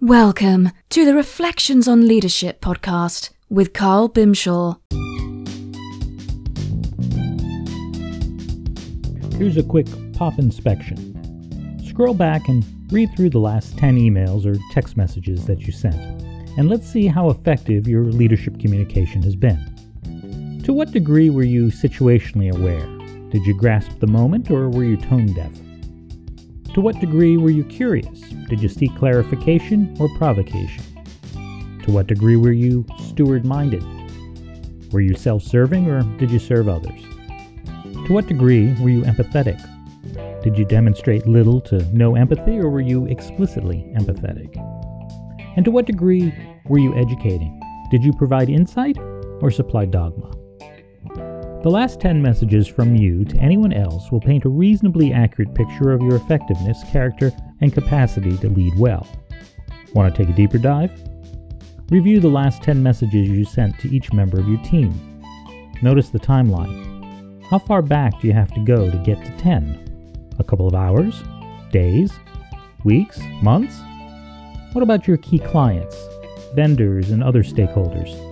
Welcome to the Reflections on Leadership podcast with Karl Bimshas. Here's a quick pop inspection. Scroll back and read through the last 10 emails or text messages that you sent, and let's see how effective your leadership communication has been. To what degree were you situationally aware? Did you grasp the moment or were you tone deaf? To what degree were you curious? Did you seek clarification or provocation? To what degree were you steward minded? Were you self serving or did you serve others? To what degree were you empathetic? Did you demonstrate little to no empathy or were you explicitly empathetic? And to what degree were you educating? Did you provide insight or supply dogma? The last 10 messages from you to anyone else will paint a reasonably accurate picture of your effectiveness, character, and capacity to lead well. Want to take a deeper dive? Review the last 10 messages you sent to each member of your team. Notice the timeline. How far back do you have to go to get to 10? A couple of hours? Days? Weeks? Months? What about your key clients, vendors, and other stakeholders?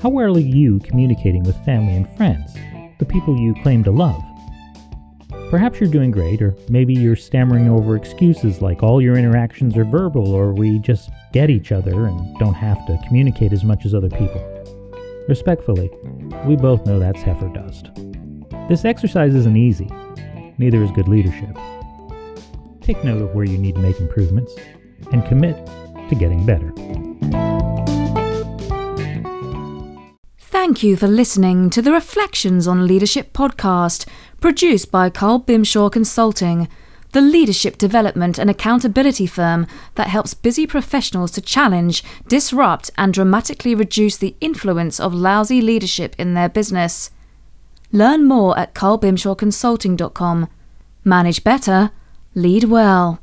How well are you communicating with family and friends, the people you claim to love? Perhaps you're doing great, or maybe you're stammering over excuses like all your interactions are verbal, or we just get each other and don't have to communicate as much as other people. Respectfully, we both know that's heifer dust. This exercise isn't easy, neither is good leadership. Take note of where you need to make improvements and commit to getting better. Thank you for listening to the Reflections on Leadership podcast, produced by Karl Bimshas Consulting, the leadership development and accountability firm that helps busy professionals to challenge, disrupt, and dramatically reduce the influence of lousy leadership in their business. Learn more at karlbimshasconsulting.com. Manage better, lead well.